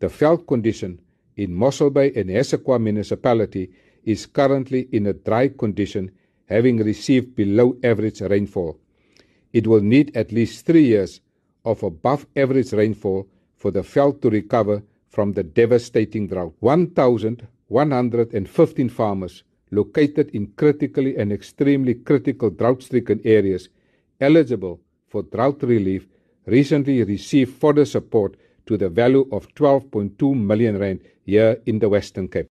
The veld condition in Mossel Bay and Hessequa municipality is currently in a dry condition, having received below average rainfall. It will need at least three years of above average rainfall for the veld to recover from the devastating drought. 1,115 farmers located in critically and extremely critical drought stricken areas eligible for drought relief recently received further support to the value of 12.2 million rand here in the Western Cape.